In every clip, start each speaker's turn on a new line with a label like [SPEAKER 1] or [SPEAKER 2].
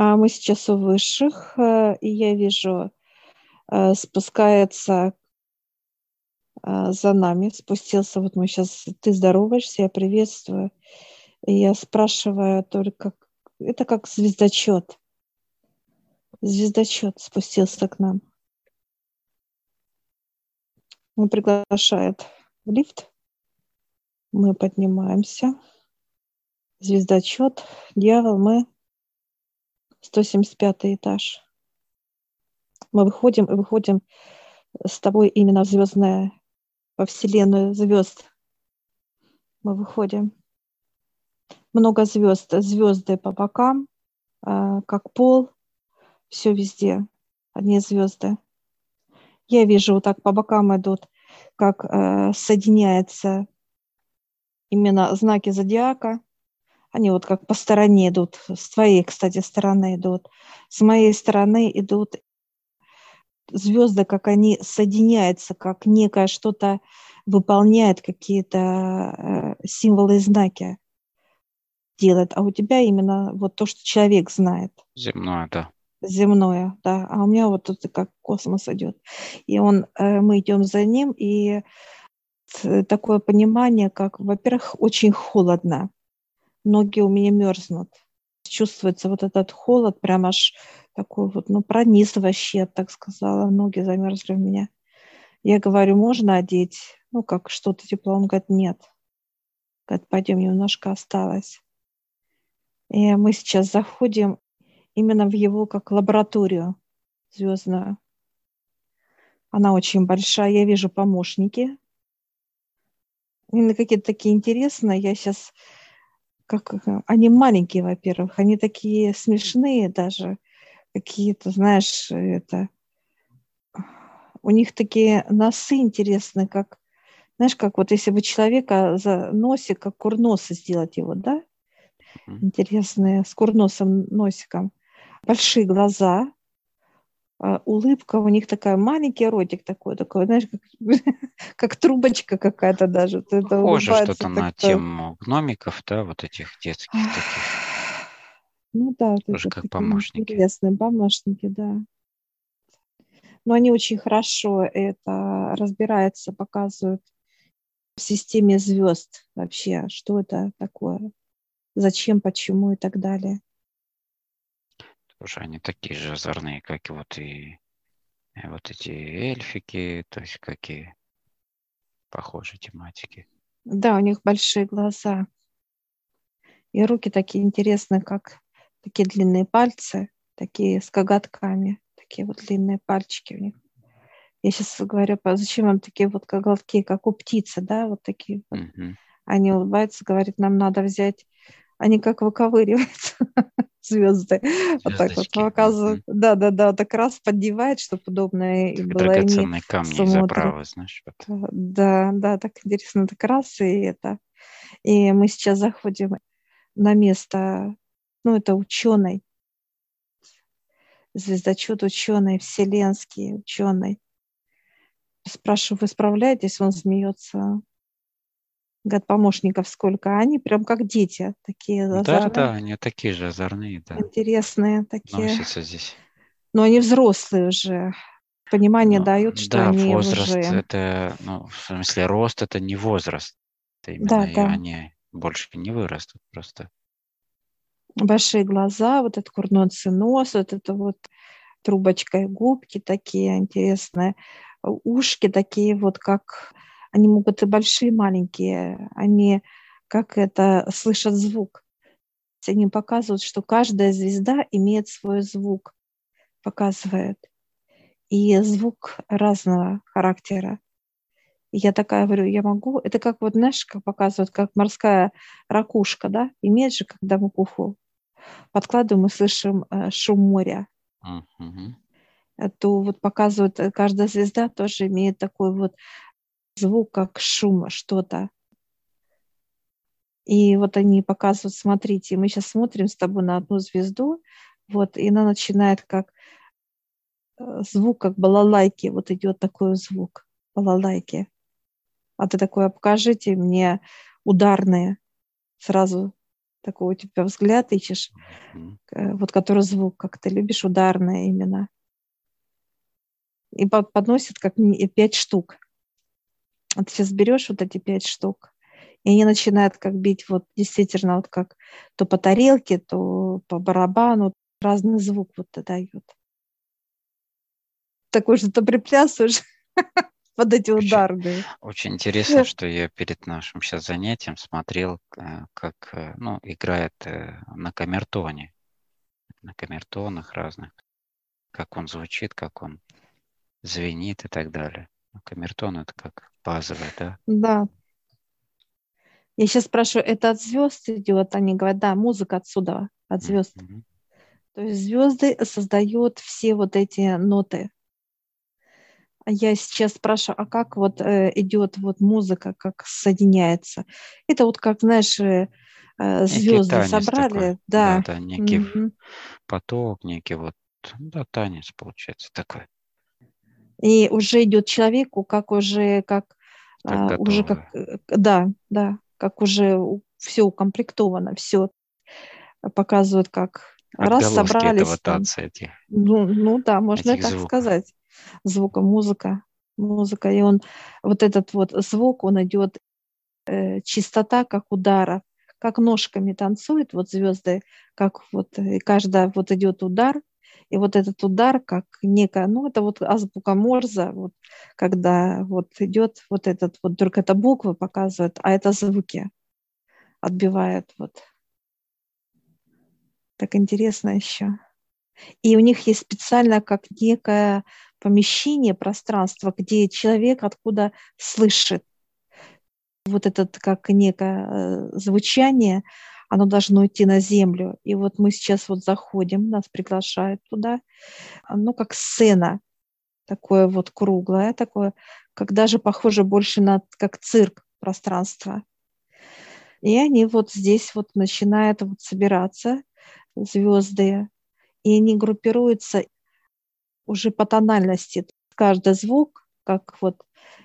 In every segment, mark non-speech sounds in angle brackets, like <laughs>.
[SPEAKER 1] А мы сейчас у высших, э, и я вижу, э, спускается э, за нами, спустился, вот мы сейчас, ты здороваешься, я приветствую, и я спрашиваю только, это как звездочет, звездочет спустился к нам. Он приглашает в лифт, мы поднимаемся, звездочет, дьявол, мы 175 этаж. Мы выходим и выходим с тобой именно в звездное, во вселенную звезд. Мы выходим. Много звезд, звезды по бокам, а, как пол, все везде, одни звезды. Я вижу, вот так по бокам идут, как э, соединяются именно знаки зодиака, они вот как по стороне идут, с твоей, кстати, стороны идут, с моей стороны идут звезды, как они соединяются, как некое что-то выполняет, какие-то э, символы и знаки делает. А у тебя именно вот то, что человек знает.
[SPEAKER 2] Земное, да.
[SPEAKER 1] Земное, да. А у меня вот тут как космос идет. И он, э, мы идем за ним, и такое понимание, как, во-первых, очень холодно ноги у меня мерзнут. Чувствуется вот этот холод, прям аж такой вот, ну, пронизывающий, я так сказала, ноги замерзли у меня. Я говорю, можно одеть? Ну, как что-то тепло. Он говорит, нет. Говорит, пойдем, немножко осталось. И мы сейчас заходим именно в его как лабораторию звездную. Она очень большая. Я вижу помощники. Именно какие-то такие интересные. Я сейчас как они маленькие, во-первых, они такие смешные даже, какие-то, знаешь, это у них такие носы интересные, как, знаешь, как вот если бы человека за носик, как курноса сделать его, да? Интересные, с курносом носиком. Большие глаза, улыбка у них такая, маленький ротик такой, такой, знаешь, как, <laughs> как трубочка какая-то даже.
[SPEAKER 2] Похоже что-то на тему гномиков, да, вот этих детских таких.
[SPEAKER 1] Ну да,
[SPEAKER 2] тоже как помощники.
[SPEAKER 1] Интересные помощники, да. Но они очень хорошо это разбираются, показывают в системе звезд вообще, что это такое, зачем, почему и так далее
[SPEAKER 2] тоже они такие же озорные, как и вот и вот эти эльфики, то есть какие похожие тематики.
[SPEAKER 1] Да, у них большие глаза. И руки такие интересные, как такие длинные пальцы, такие с коготками, такие вот длинные пальчики у них. Я сейчас говорю, зачем вам такие вот коготки, как у птицы, да, вот такие вот. Угу. Они улыбаются, говорят, нам надо взять они как выковыриваются <laughs> звезды. Вот так вот показывают. Да, да, да, так раз поддевает, чтобы удобно и было.
[SPEAKER 2] Драгоценные камни из оправы, знаешь.
[SPEAKER 1] Вот. Да, да, так интересно, так раз и это. И мы сейчас заходим на место, ну, это ученый, звездочет ученый, вселенский ученый. Спрашиваю, вы справляетесь? Он смеется говорят, помощников сколько, они прям как дети такие
[SPEAKER 2] озорные. Да, да, они такие же озорные, да.
[SPEAKER 1] Интересные такие.
[SPEAKER 2] Носятся здесь.
[SPEAKER 1] Но они взрослые уже. Понимание ну, дают, что
[SPEAKER 2] да,
[SPEAKER 1] они
[SPEAKER 2] возраст
[SPEAKER 1] уже...
[SPEAKER 2] это, ну, в смысле, рост это не возраст. Это именно да, да. они больше не вырастут просто.
[SPEAKER 1] Большие глаза, вот этот курносый нос, вот это вот трубочка и губки такие интересные, ушки такие вот как они могут и большие, и маленькие. Они как это слышат звук. Они показывают, что каждая звезда имеет свой звук, показывает. И звук разного характера. И я такая говорю, я могу. Это как вот, знаешь, как показывают, как морская ракушка, да, имеет же, когда мы к уху подкладываем, мы слышим э, шум моря. Uh-huh. То вот показывают, э, каждая звезда тоже имеет такой вот звук, как шум, что-то. И вот они показывают, смотрите, мы сейчас смотрим с тобой на одну звезду, вот, и она начинает как э, звук, как балалайки, вот идет такой звук, балалайки. А ты такое, покажите мне ударные, сразу такой у тебя взгляд ищешь, mm-hmm. вот который звук, как ты любишь, ударное именно. И подносит как пять штук. Вот сейчас берешь вот эти пять штук, и они начинают как бить вот действительно вот как то по тарелке, то по барабану, разный звук вот дают. Такой же ты приплясываешь <laughs> под эти удары.
[SPEAKER 2] Очень интересно, что я перед нашим сейчас занятием смотрел, э, как э, ну, играет э, на камертоне, на камертонах разных, как он звучит, как он звенит и так далее. Ну, камертон это как базовый, да?
[SPEAKER 1] Да. Я сейчас спрашиваю, это от звезд идет? Они говорят, да, музыка отсюда, от звезд. Mm-hmm. То есть звезды создают все вот эти ноты. А я сейчас спрашиваю, а как вот э, идет вот музыка, как соединяется? Это вот как, знаешь, э, э звезды собрали, такой.
[SPEAKER 2] да. Да, да, некий угу. поток, некий вот, да, танец получается такой.
[SPEAKER 1] И уже идет человеку, как уже, как, как а, уже как, э, да, да, как уже все укомплектовано, все показывают, как
[SPEAKER 2] раз собрались. Там, этих,
[SPEAKER 1] ну, ну да, можно так звуков. сказать звука, музыка, музыка. И он, вот этот вот звук, он идет, э, чистота, как удара, как ножками танцует, вот звезды, как вот, и каждая вот идет удар, и вот этот удар, как некая, ну, это вот азбука Морза, вот, когда вот идет вот этот, вот только это буквы показывают, а это звуки отбивает вот. Так интересно еще. И у них есть специально как некое помещение, пространство, где человек откуда слышит. Вот этот как некое э, звучание, оно должно идти на землю. И вот мы сейчас вот заходим, нас приглашают туда. Ну, как сцена, такое вот круглое, такое, как даже похоже больше на как цирк пространство. И они вот здесь вот начинают вот собираться, звезды, и они группируются уже по тональности. Каждый звук, как вот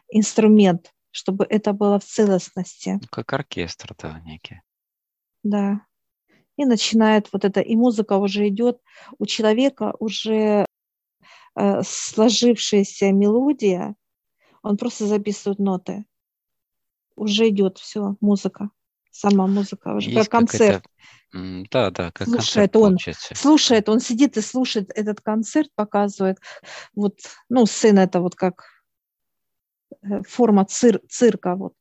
[SPEAKER 1] инструмент, чтобы это было в целостности.
[SPEAKER 2] Как оркестр, да, некий.
[SPEAKER 1] Да. И начинает вот это, и музыка уже идет, у человека уже э, сложившаяся мелодия, он просто записывает ноты. Уже идет все, музыка, сама музыка, уже Есть как концерт.
[SPEAKER 2] Да, да, как
[SPEAKER 1] слушает он, получается. слушает, он сидит и слушает этот концерт, показывает. Вот, ну, сын это вот как э, форма цир, цирка, вот.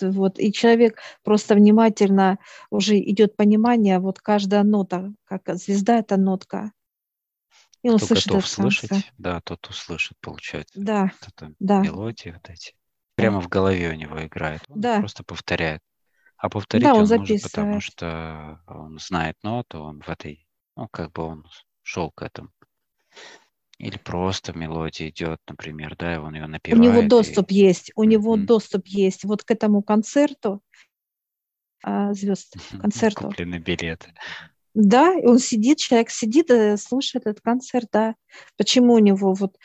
[SPEAKER 1] Вот, и человек просто внимательно уже идет понимание, вот каждая нота, как звезда это нотка.
[SPEAKER 2] И он Кто слышит готов слышать, конце. да, тот услышит, получается.
[SPEAKER 1] Да,
[SPEAKER 2] вот это
[SPEAKER 1] да.
[SPEAKER 2] Мелодии вот эти. Прямо в голове у него играет. Он
[SPEAKER 1] да.
[SPEAKER 2] просто повторяет. А повторить
[SPEAKER 1] да, он,
[SPEAKER 2] он может, потому что он знает ноту, он в этой, ну, как бы он шел к этому. Или просто мелодия идет, например, да, и он ее напевает.
[SPEAKER 1] У него доступ и... есть, у mm-hmm. него доступ есть вот к этому концерту а, звезд, <laughs> концерту.
[SPEAKER 2] Куплены билеты.
[SPEAKER 1] Да, и он сидит, человек сидит и слушает этот концерт, да. Почему у него вот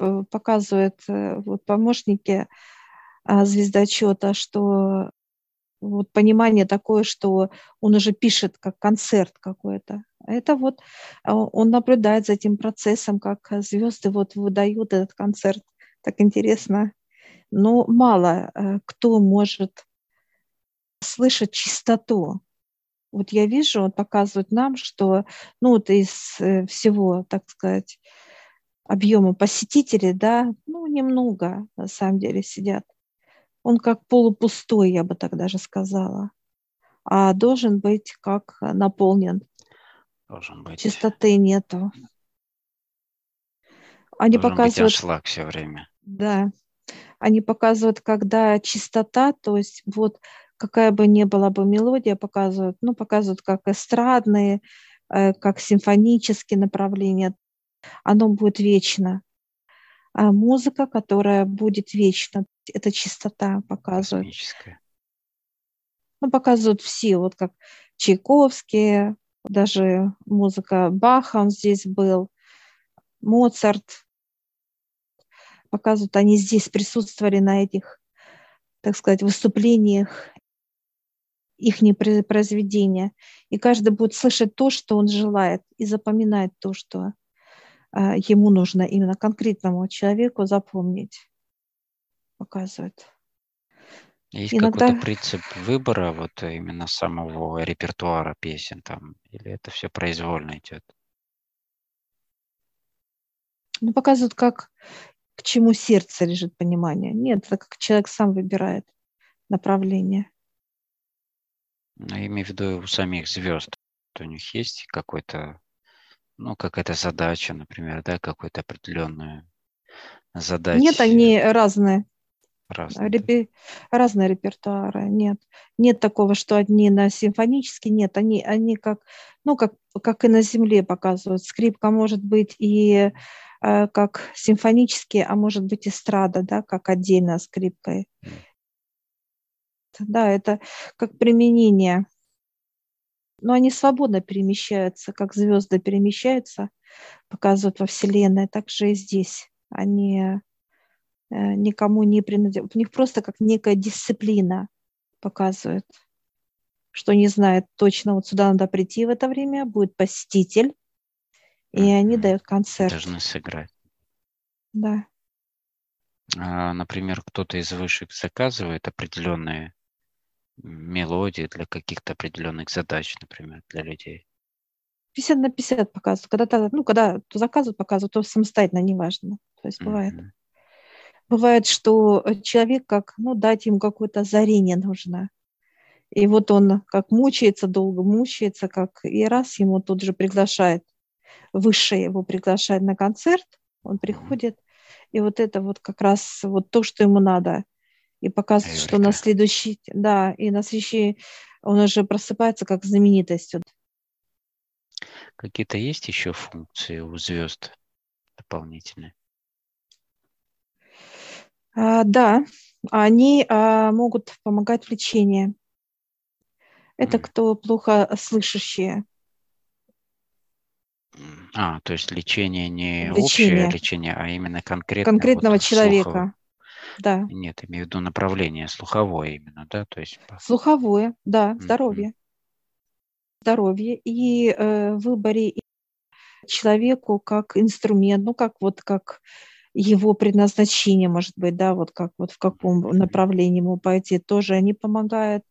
[SPEAKER 1] э, показывают э, вот помощники а, звездочета, что вот понимание такое, что он уже пишет как концерт какой-то. Это вот а, он наблюдает за этим процессом, как звезды вот выдают этот концерт. Так интересно. Но мало э, кто может слышать чистоту. Вот я вижу, он показывает нам, что ну, вот из э, всего, так сказать, объема посетителей, да, ну, немного на самом деле сидят он как полупустой, я бы так даже сказала, а должен быть как наполнен.
[SPEAKER 2] Должен быть.
[SPEAKER 1] Чистоты нету.
[SPEAKER 2] Они должен показывают... быть аншлаг все время.
[SPEAKER 1] Да. Они показывают, когда чистота, то есть вот какая бы ни была бы мелодия, показывают, ну, показывают как эстрадные, э, как симфонические направления, оно будет вечно. А музыка, которая будет вечно, это чистота показывает. Ну, показывают все, вот как Чайковский, даже музыка Баха, он здесь был, Моцарт. Показывают, они здесь присутствовали на этих, так сказать, выступлениях. их произведения. И каждый будет слышать то, что он желает, и запоминать то, что э, ему нужно именно конкретному человеку запомнить. Показывает.
[SPEAKER 2] Есть Иногда... какой-то принцип выбора вот именно самого репертуара песен там, или это все произвольно идет?
[SPEAKER 1] Ну, показывают, как к чему сердце лежит понимание. Нет, это как человек сам выбирает направление.
[SPEAKER 2] Ну, я имею в виду у самих звезд. У них есть какой-то, ну, какая-то задача, например, да, какую-то определенную задачу.
[SPEAKER 1] Нет, они разные. Разные, Репи... разные репертуары, нет. Нет такого, что одни на симфонический, нет, они, они как, ну, как, как и на земле показывают. Скрипка может быть и э, как симфонический, а может быть эстрада, да, как отдельно скрипкой. Да, это как применение. Но они свободно перемещаются, как звезды перемещаются, показывают во Вселенной, так же и здесь. Они никому не принадлежит. У них просто как некая дисциплина показывает, что не знает точно, вот сюда надо прийти в это время, будет посетитель, и mm-hmm. они дают концерт.
[SPEAKER 2] Должны сыграть.
[SPEAKER 1] Да.
[SPEAKER 2] А, например, кто-то из высших заказывает определенные мелодии для каких-то определенных задач, например, для людей.
[SPEAKER 1] 50 на 50 показывают. Когда-то, ну, когда то заказывают, показывают, то самостоятельно, неважно. То есть бывает. Mm-hmm бывает, что э, человек как, ну, дать ему какое-то озарение нужно. И вот он как мучается, долго мучается, как и раз ему тут же приглашает, высшее его приглашает на концерт, он приходит, и вот это вот как раз вот то, что ему надо. И показывает, что на следующий, да, и на следующий он уже просыпается как знаменитость.
[SPEAKER 2] Какие-то есть еще функции у звезд дополнительные?
[SPEAKER 1] А, да, они а, могут помогать в лечении. Это кто плохо слышащие.
[SPEAKER 2] А, то есть лечение не лечение. общее лечение, а именно конкретно
[SPEAKER 1] конкретного вот человека. Слуховое. Да.
[SPEAKER 2] Нет, имею в виду направление слуховое именно, да, то есть.
[SPEAKER 1] Слуховое, да, здоровье, mm-hmm. здоровье и э, выборе человеку как инструмент, ну как вот как его предназначение, может быть, да, вот как вот в каком направлении ему пойти, тоже они помогают.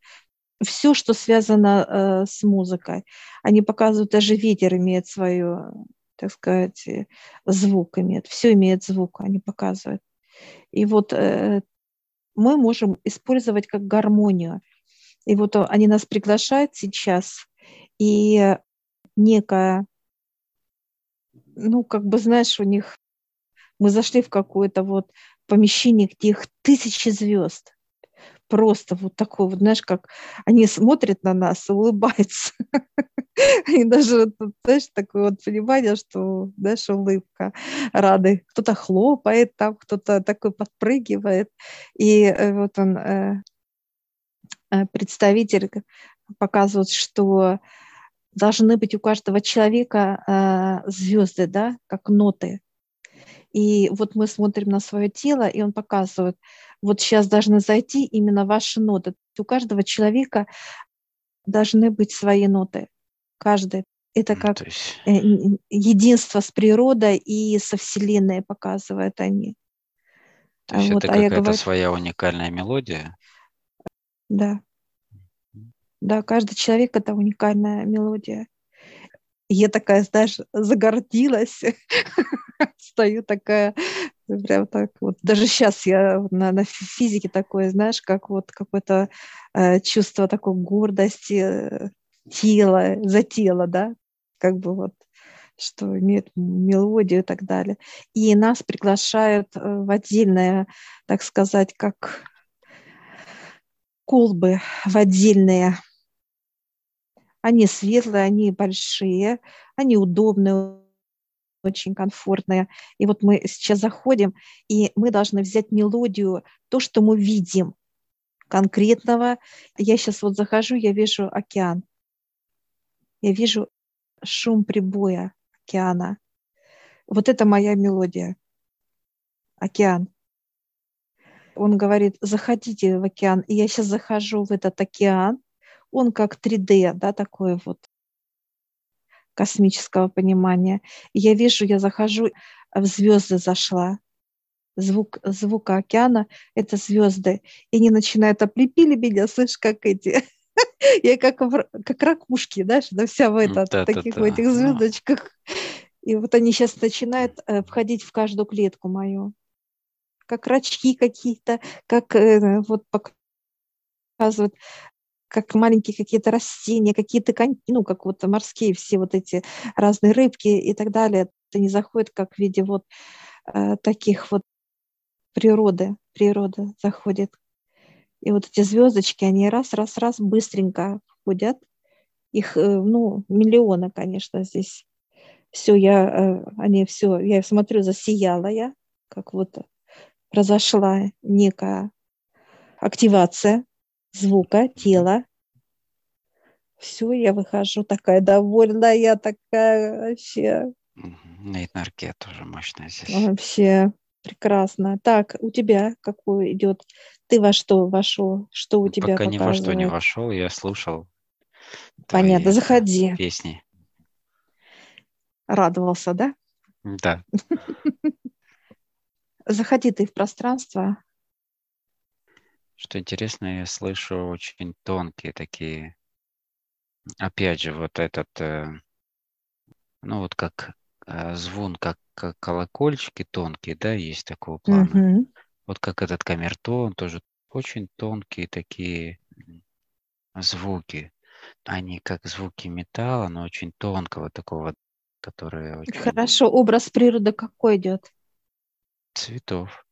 [SPEAKER 1] Все, что связано э, с музыкой, они показывают, даже ветер имеет свое, так сказать, э, звук имеет, все имеет звук, они показывают. И вот э, мы можем использовать как гармонию. И вот они нас приглашают сейчас, и некая, ну, как бы, знаешь, у них мы зашли в какое-то вот помещение, где их тысячи звезд. Просто вот такое, вот, знаешь, как они смотрят на нас, улыбаются. <laughs> И даже, знаешь, такое вот понимание, что, знаешь, улыбка рады. Кто-то хлопает там, кто-то такой подпрыгивает. И э, вот он, э, э, представитель, показывает, что должны быть у каждого человека звезды, да, как ноты. И вот мы смотрим на свое тело, и он показывает, вот сейчас должны зайти именно ваши ноты. У каждого человека должны быть свои ноты. Каждый. Это как есть... Э, единство с природой и со Вселенной показывают они.
[SPEAKER 2] То есть вот, это а какая-то говорю... своя уникальная мелодия?
[SPEAKER 1] Да. Да, каждый человек это уникальная мелодия я такая, знаешь, загордилась, <laughs> стою такая, прям так вот. Даже сейчас я на, на физике такое, знаешь, как вот какое-то э, чувство такой гордости э, тела, за тело, да, как бы вот что имеет мелодию и так далее. И нас приглашают э, в отдельное, так сказать, как колбы в отдельные они светлые, они большие, они удобные, очень комфортные. И вот мы сейчас заходим, и мы должны взять мелодию, то, что мы видим конкретного. Я сейчас вот захожу, я вижу океан. Я вижу шум прибоя океана. Вот это моя мелодия. Океан. Он говорит, заходите в океан. И я сейчас захожу в этот океан, он как 3D, да, такой вот космического понимания. И я вижу, я захожу, в звезды зашла. Звук, звук океана – это звезды. И они начинают облепили меня, слышишь, как эти <laughs> я как, как ракушки, знаешь, да, вся в, это, да, таких да, да. в этих звездочках. И вот они сейчас начинают э, входить в каждую клетку мою. Как рачки какие-то, как э, вот показывают, как маленькие какие-то растения, какие-то, ну, как вот морские все вот эти разные рыбки и так далее. Они заходят как в виде вот э, таких вот природы, природа заходит и вот эти звездочки, они раз, раз, раз быстренько входят. Их, э, ну, миллионы, конечно, здесь. Все, я, э, они все, я смотрю, засияла я, как вот произошла некая активация звука, тела. Все, я выхожу такая довольная, такая вообще.
[SPEAKER 2] Энергия тоже мощная здесь.
[SPEAKER 1] Вообще прекрасно. Так, у тебя какой идет ты во что вошел? Что у тебя
[SPEAKER 2] Пока ни во что не вошел, я слушал.
[SPEAKER 1] Понятно, заходи.
[SPEAKER 2] Песни.
[SPEAKER 1] Радовался, да?
[SPEAKER 2] Да. <laughs>
[SPEAKER 1] Заходи ты в пространство.
[SPEAKER 2] Что интересно, я слышу очень тонкие такие, опять же, вот этот, э, ну вот как э, звон, как, как колокольчики тонкие, да, есть такого плана. Угу. Вот как этот камертон, тоже очень тонкие такие звуки. Они как звуки металла, но очень тонкого такого, которые очень...
[SPEAKER 1] Хорошо, образ природы какой идет?
[SPEAKER 2] Цветов.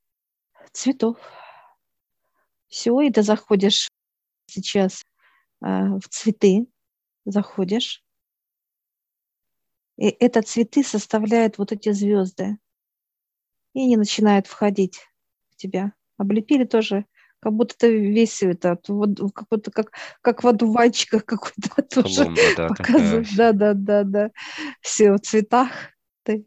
[SPEAKER 1] Цветов. Все, и ты заходишь сейчас э, в цветы, заходишь. И это цветы составляют вот эти звезды. И они начинают входить тебя. Облепили тоже, как будто ты весь этот, вот, как будто как, как в одуванчиках какой-то <laughs> тоже Колумба, да, показывают. Да, да, да, да. Все в цветах. Ты.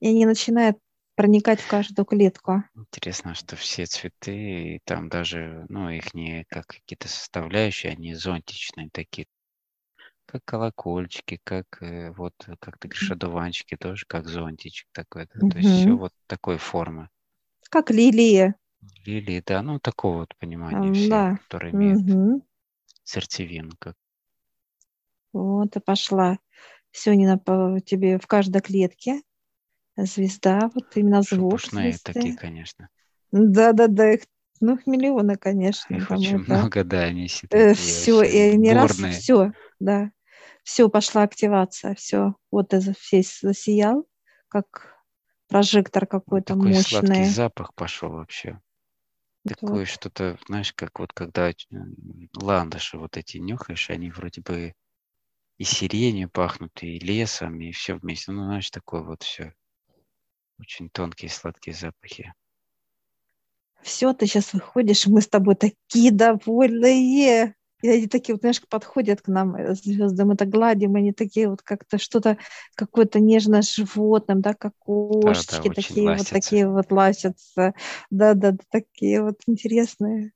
[SPEAKER 1] И они начинают проникать в каждую клетку.
[SPEAKER 2] Интересно, что все цветы, и там даже, ну, их не как какие-то составляющие, они зонтичные такие, как колокольчики, как э, вот, как ты говоришь, одуванчики тоже, как зонтичек такой. Да? То есть все вот такой формы
[SPEAKER 1] как лилии.
[SPEAKER 2] Лилии, да, ну такого вот понимания все, да. которые имеют угу. сердцевину. Как...
[SPEAKER 1] Вот и пошла. Сегодня по тебе в каждой клетке звезда, вот именно звук
[SPEAKER 2] Шупушные звезды. такие, конечно.
[SPEAKER 1] Да-да-да, их, ну, их миллионы, конечно.
[SPEAKER 2] Их очень это. много, да, они
[SPEAKER 1] все э, Все, и они раз, все, да. Все, пошла активация, все. Вот это весь засиял, как прожектор какой-то Такой мощный. сладкий
[SPEAKER 2] запах пошел вообще. Вот. Такое что-то, знаешь, как вот когда ландыши вот эти нюхаешь, они вроде бы и сиренью пахнут, и лесом, и все вместе. Ну, знаешь, такое вот все. Очень тонкие сладкие запахи.
[SPEAKER 1] Все, ты сейчас выходишь, мы с тобой такие довольные. И они такие, вот, знаешь, подходят к нам звезды, мы так гладим, они такие вот как-то что-то, какое-то нежное животным, да, как кошечки, да, да, такие ластятся. вот такие вот ластятся. Да-да, такие вот интересные.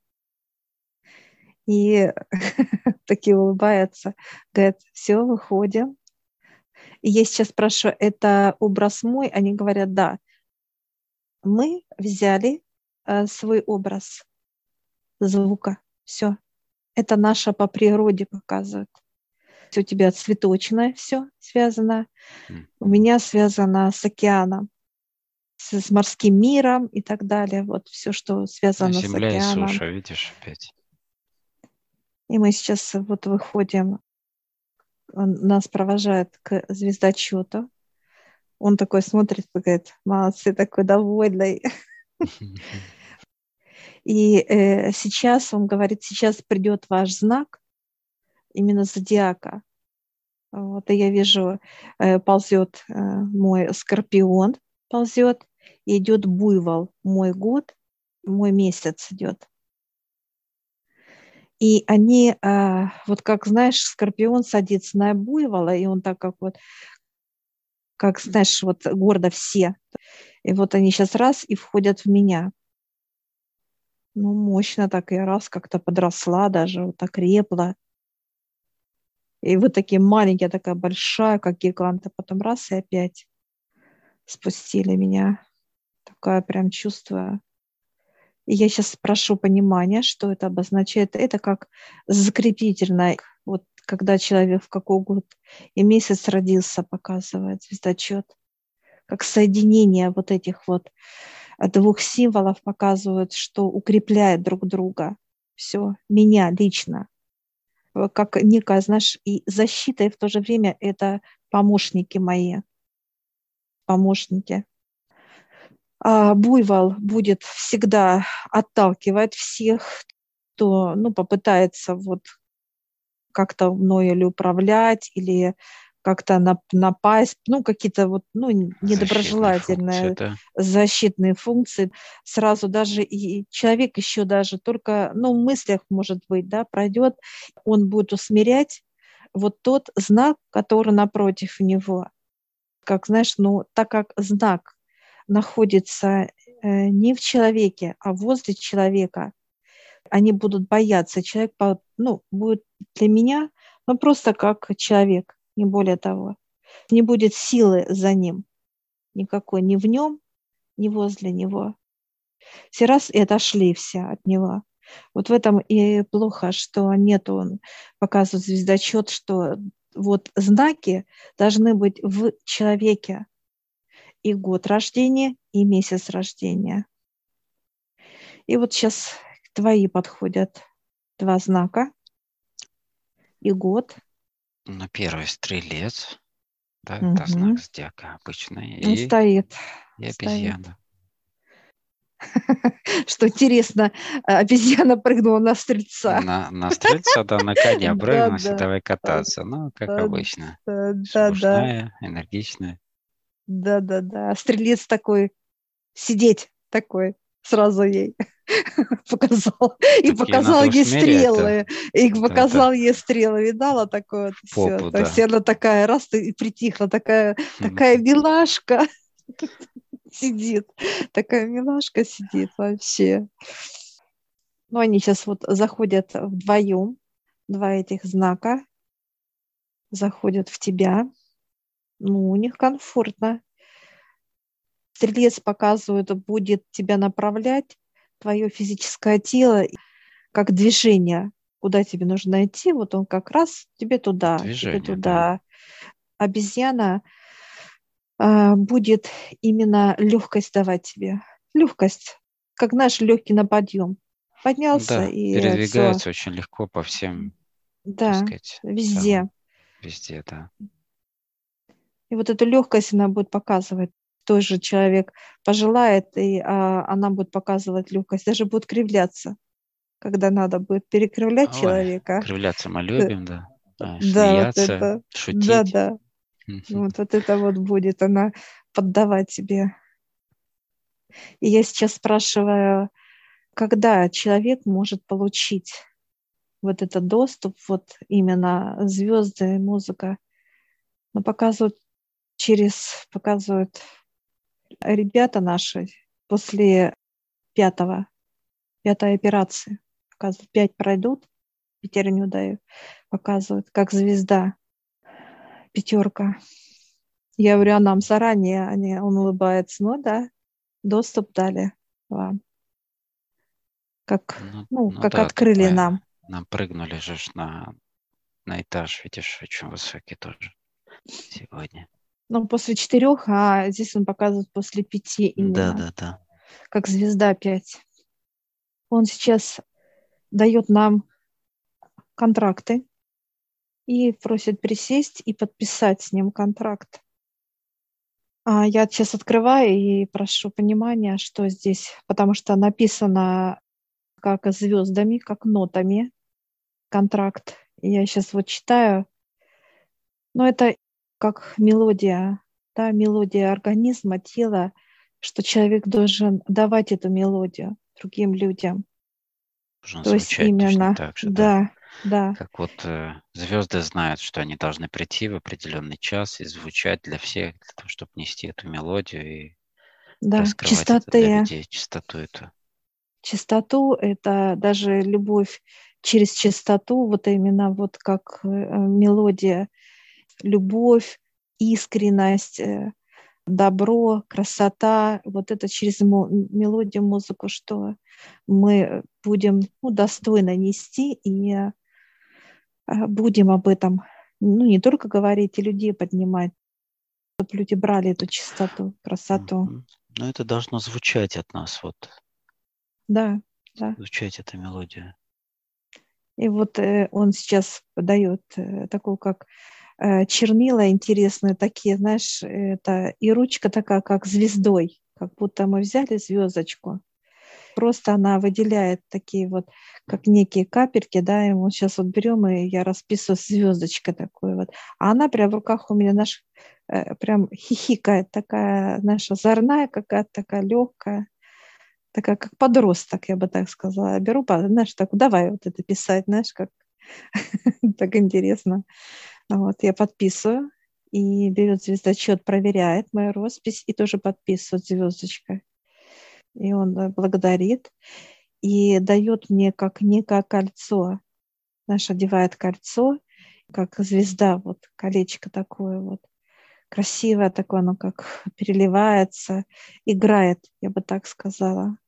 [SPEAKER 1] И <laughs> такие улыбаются, говорят, все, выходим. И я сейчас спрашиваю, это образ мой? Они говорят, да. Мы взяли э, свой образ звука. Все, это наше по природе показывает. У тебя цветочное все связано, у меня связано с океаном, с, с морским миром и так далее. Вот все, что связано Земля с океаном. Земля и суша,
[SPEAKER 2] видишь, опять.
[SPEAKER 1] И мы сейчас вот выходим, нас провожает к звездочету. Он такой смотрит, говорит, молодцы, такой довольный. И э, сейчас, он говорит, сейчас придет ваш знак, именно зодиака. Вот, и я вижу, э, ползет э, мой скорпион, ползет, и идет буйвол, мой год, мой месяц идет. И они, э, вот как знаешь, скорпион садится на буйвола, и он так как вот, как знаешь, вот гордо все. И вот они сейчас раз и входят в меня. Ну, мощно так, я раз как-то подросла даже, вот так репла. И вы такие маленькие, такая большая, как гигант, а потом раз и опять спустили меня. Такое прям чувство. Я сейчас прошу понимания, что это обозначает. Это как закрепительное. Вот когда человек в какой год и месяц родился, показывает звездочет. Как соединение вот этих вот двух символов показывают, что укрепляет друг друга. Все, меня лично. Как некая, знаешь, и защита, и в то же время это помощники мои. Помощники. А буйвол будет всегда отталкивать всех, кто ну, попытается вот как-то мной или управлять, или как-то напасть, ну, какие-то вот, ну, недоброжелательные защитные функции, да. защитные функции. Сразу даже и человек еще даже только, ну, в мыслях, может быть, да, пройдет, он будет усмирять вот тот знак, который напротив него. Как, знаешь, ну, так как знак находится э, не в человеке, а возле человека, они будут бояться. Человек, ну, будет для меня, ну, просто как человек не более того. Не будет силы за ним никакой, ни в нем, ни возле него. Все раз и отошли все от него. Вот в этом и плохо, что нет, он показывает звездочет, что вот знаки должны быть в человеке. И год рождения, и месяц рождения. И вот сейчас твои подходят два знака. И год,
[SPEAKER 2] ну, первый стрелец, да, это знак зодиака обычный.
[SPEAKER 1] Он И, стоит.
[SPEAKER 2] и обезьяна. <laughs>
[SPEAKER 1] Что интересно, а, обезьяна прыгнула на стрельца.
[SPEAKER 2] На, на стрельца, да, на коня <laughs>
[SPEAKER 1] да.
[SPEAKER 2] давай кататься. Ну, как обычно.
[SPEAKER 1] да, да,
[SPEAKER 2] энергичная.
[SPEAKER 1] Да, да, да. Стрелец такой, сидеть такой, сразу ей <laughs> показал. И
[SPEAKER 2] Такие
[SPEAKER 1] показал ей стрелы. И показал ей стрелы. Видала такое все.
[SPEAKER 2] Попу,
[SPEAKER 1] То есть
[SPEAKER 2] да.
[SPEAKER 1] она такая, раз ты и притихла, такая, такая милашка <laughs> сидит. Такая милашка сидит вообще. Ну, они сейчас вот заходят вдвоем, два этих знака, заходят в тебя. Ну, у них комфортно. Стрелец показывает, будет тебя направлять, твое физическое тело, как движение, куда тебе нужно идти, вот он как раз тебе туда,
[SPEAKER 2] Движение,
[SPEAKER 1] тебе туда. Обезьяна а, будет именно легкость давать тебе. Легкость, как наш легкий на подъем. Поднялся
[SPEAKER 2] Да,
[SPEAKER 1] и
[SPEAKER 2] передвигается очень легко по всем,
[SPEAKER 1] Да,
[SPEAKER 2] сказать,
[SPEAKER 1] везде.
[SPEAKER 2] самым- везде, да.
[SPEAKER 1] И вот эту легкость она будет показывать. Тоже человек пожелает, и а, она будет показывать легкость, даже будет кривляться, когда надо будет перекривлять
[SPEAKER 2] Ой,
[SPEAKER 1] человека.
[SPEAKER 2] Кривляться мы любим, да. А,
[SPEAKER 1] Да, вот
[SPEAKER 2] Смеяться,
[SPEAKER 1] это, да,
[SPEAKER 2] шутить.
[SPEAKER 1] да. Вот, вот это вот будет она поддавать тебе. И я сейчас спрашиваю, когда человек может получить вот этот доступ, вот именно звезды, музыка, но показывают через, показывают ребята наши после пятого, пятой операции. Показывают, пять пройдут, пятерню дают, показывают, как звезда, пятерка. Я говорю, а нам заранее, они, он улыбается, ну да, доступ дали вам. Как,
[SPEAKER 2] Ну,
[SPEAKER 1] ну,
[SPEAKER 2] ну
[SPEAKER 1] как
[SPEAKER 2] да,
[SPEAKER 1] открыли нам.
[SPEAKER 2] Нам прыгнули же на, на этаж, видишь, очень высокий тоже сегодня.
[SPEAKER 1] Ну, после четырех, а здесь он показывает после пяти
[SPEAKER 2] Да,
[SPEAKER 1] именно,
[SPEAKER 2] да, да.
[SPEAKER 1] как звезда пять. Он сейчас дает нам контракты и просит присесть и подписать с ним контракт. А я сейчас открываю и прошу понимания, что здесь, потому что написано как звездами, как нотами контракт. Я сейчас вот читаю, но это как мелодия, да, мелодия организма, тела, что человек должен давать эту мелодию другим людям.
[SPEAKER 2] Должен
[SPEAKER 1] То есть именно,
[SPEAKER 2] так же, да.
[SPEAKER 1] да, да,
[SPEAKER 2] Как вот э, звезды знают, что они должны прийти в определенный час и звучать для всех, для того, чтобы нести эту мелодию и
[SPEAKER 1] да,
[SPEAKER 2] раскрывать это для
[SPEAKER 1] чистоты,
[SPEAKER 2] людей, чистоту эту.
[SPEAKER 1] чистоту – это даже любовь через чистоту, вот именно вот как э, мелодия, любовь, искренность, э, добро, красота, вот это через мелодию, музыку, что мы будем ну, достойно нести и э, будем об этом ну, не только говорить, и людей поднимать, чтобы люди брали эту чистоту, красоту.
[SPEAKER 2] Но это должно звучать от нас, вот.
[SPEAKER 1] Да, да.
[SPEAKER 2] Звучать эта мелодия.
[SPEAKER 1] И вот э, он сейчас подает такую, как чернила интересные такие, знаешь, это и ручка такая, как звездой, как будто мы взяли звездочку. Просто она выделяет такие вот, как некие капельки, да, и вот сейчас вот берем, и я расписываю звездочкой такой вот. А она прям в руках у меня, наш, э, прям хихикает, такая, знаешь, озорная какая-то, такая легкая такая как подросток, я бы так сказала. Беру, знаешь, так, давай вот это писать, знаешь, как <laughs> так интересно. Вот, я подписываю, и берет звездочет, проверяет мою роспись и тоже подписывает звездочкой. И он э, благодарит и дает мне как некое кольцо. Знаешь, одевает кольцо, как звезда, вот колечко такое вот красивое такое, оно как переливается, играет, я бы так сказала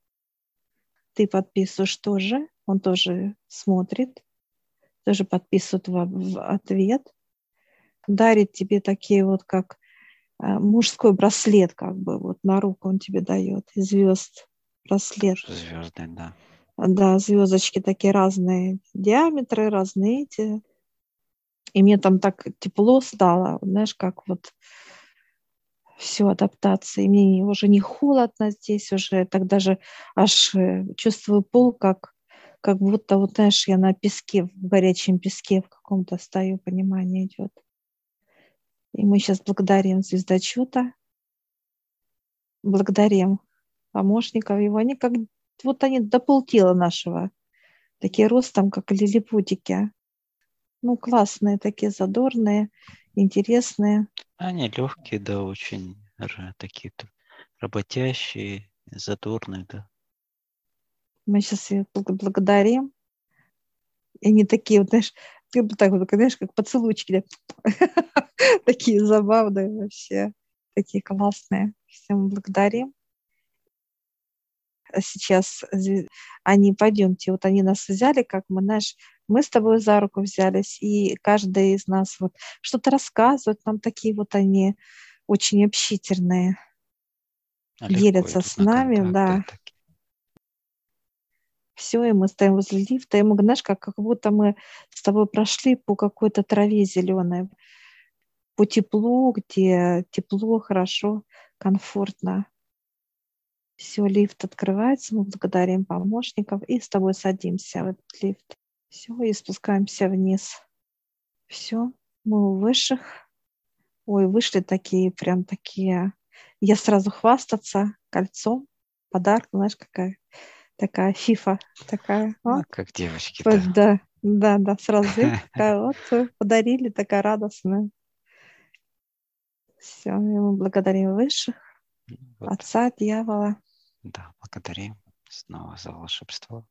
[SPEAKER 1] ты подписываешь тоже, он тоже смотрит, тоже подписывает в ответ, дарит тебе такие вот как э, мужской браслет, как бы вот на руку он тебе дает, звезд браслет.
[SPEAKER 2] Звезды, да.
[SPEAKER 1] Да, звездочки такие разные диаметры, разные эти. И мне там так тепло стало, знаешь, как вот все, адаптация. И мне уже не холодно здесь, уже так даже аж э, чувствую пол, как, как будто, вот знаешь, я на песке, в горячем песке в каком-то стою, понимание идет. И мы сейчас благодарим звездочета, благодарим помощников его. Они как, вот они до полтела нашего, такие ростом, как лилипутики. Ну, классные такие, задорные, интересные.
[SPEAKER 2] Они легкие, да, очень такие работящие, задорные, да.
[SPEAKER 1] Мы сейчас их благодарим. И они такие, вот, знаешь, так вот, знаешь, как поцелуйчики. <laughs> такие забавные вообще, такие классные. Всем благодарим. А сейчас они, пойдемте, вот они нас взяли, как мы, знаешь, мы с тобой за руку взялись, и каждый из нас вот что-то рассказывает, нам такие вот они очень общительные, а делятся с нами, да. Все, и мы стоим возле лифта, и мы, знаешь, как, как будто мы с тобой прошли по какой-то траве зеленой, по теплу, где тепло, хорошо, комфортно. Все, лифт открывается, мы благодарим помощников и с тобой садимся в этот лифт. Все, и спускаемся вниз. Все, мы у высших. Ой, вышли такие, прям такие. Я сразу хвастаться кольцом, подарок, знаешь, какая такая фифа, такая.
[SPEAKER 2] Ну, как девочки,
[SPEAKER 1] да. Да, да, да, сразу <laughs> такая вот подарили, такая радостная. Все, мы благодарим высших, вот. отца, дьявола.
[SPEAKER 2] Да, благодарим снова за волшебство.